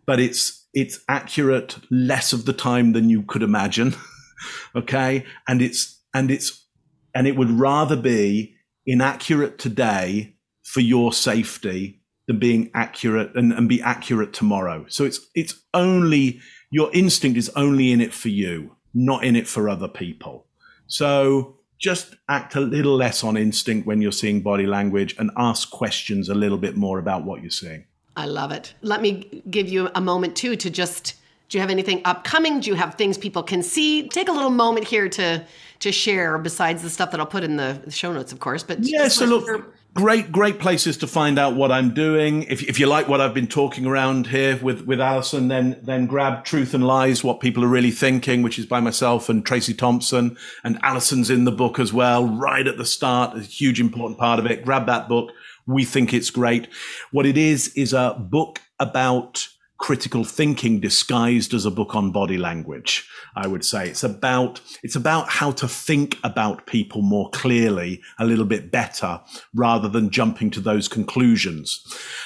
but it's it's accurate less of the time than you could imagine. okay? And it's and it's and it would rather be inaccurate today for your safety than being accurate and, and be accurate tomorrow. So it's it's only your instinct is only in it for you, not in it for other people. So just act a little less on instinct when you're seeing body language and ask questions a little bit more about what you're seeing. I love it. Let me give you a moment too to just do you have anything upcoming? Do you have things people can see? Take a little moment here to to share besides the stuff that I'll put in the show notes, of course. But yeah, so look, great, great places to find out what I'm doing. If, if you like what I've been talking around here with, with Alyson, then, then grab Truth and Lies, What People Are Really Thinking, which is by myself and Tracey Thomson. And Alyson's in the book as well, right at the start, a huge important part of it. Grab that book. We think it's great. What it is, is a book about critical thinking disguised as a book on body language. I would say it's about it's about how to think about people more clearly, a little bit better, rather than jumping to those conclusions.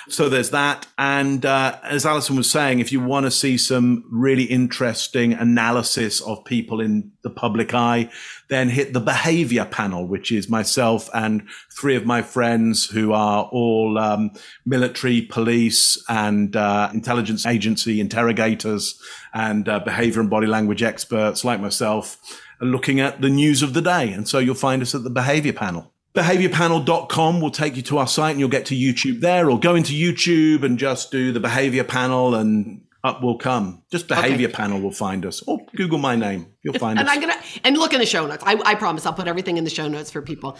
So there's that, and uh, as Alyson was saying, if you want to see some really interesting analysis of people in the public eye, then hit the behavior panel, which is myself and three of my friends who are all um, military, police, and uh, intelligence agency interrogators and uh, behavior and body language experts like myself are looking at the news of the day. And so you'll find us at the behavior panel. Behaviorpanel.com will take you to our site and you'll get to YouTube there or go into YouTube and just do the behavior panel and up will come. Just behavior okay. panel will find us, or Google my name. You'll find and us. I'm gonna and look in the show notes. I, I, promise I'll put everything in the show notes for people.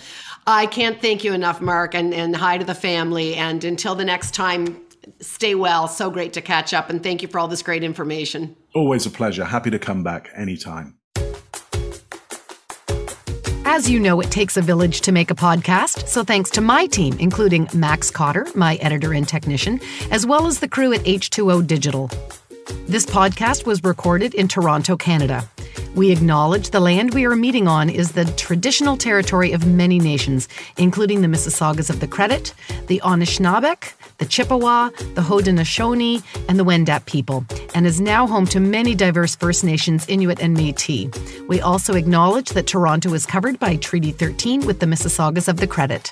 I can't thank you enough, Mark, and and hi to the family. And until the next time, stay well. So great to catch up, and thank you for all this great information. Always a pleasure. Happy to come back anytime. As you know, it takes a village to make a podcast, so thanks to my team, including Max Cotter, my editor and technician, as well as the crew at H2O Digital. This podcast was recorded in Toronto, Canada. We acknowledge the land we are meeting on is the traditional territory of many nations, including the Mississaugas of the Credit, the Anishinaabeg, the Chippewa, the Haudenosaunee, and the Wendat people, and is now home to many diverse First Nations, Inuit, and Metis. We also acknowledge that Toronto is covered by Treaty 13 with the Mississaugas of the Credit.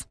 details.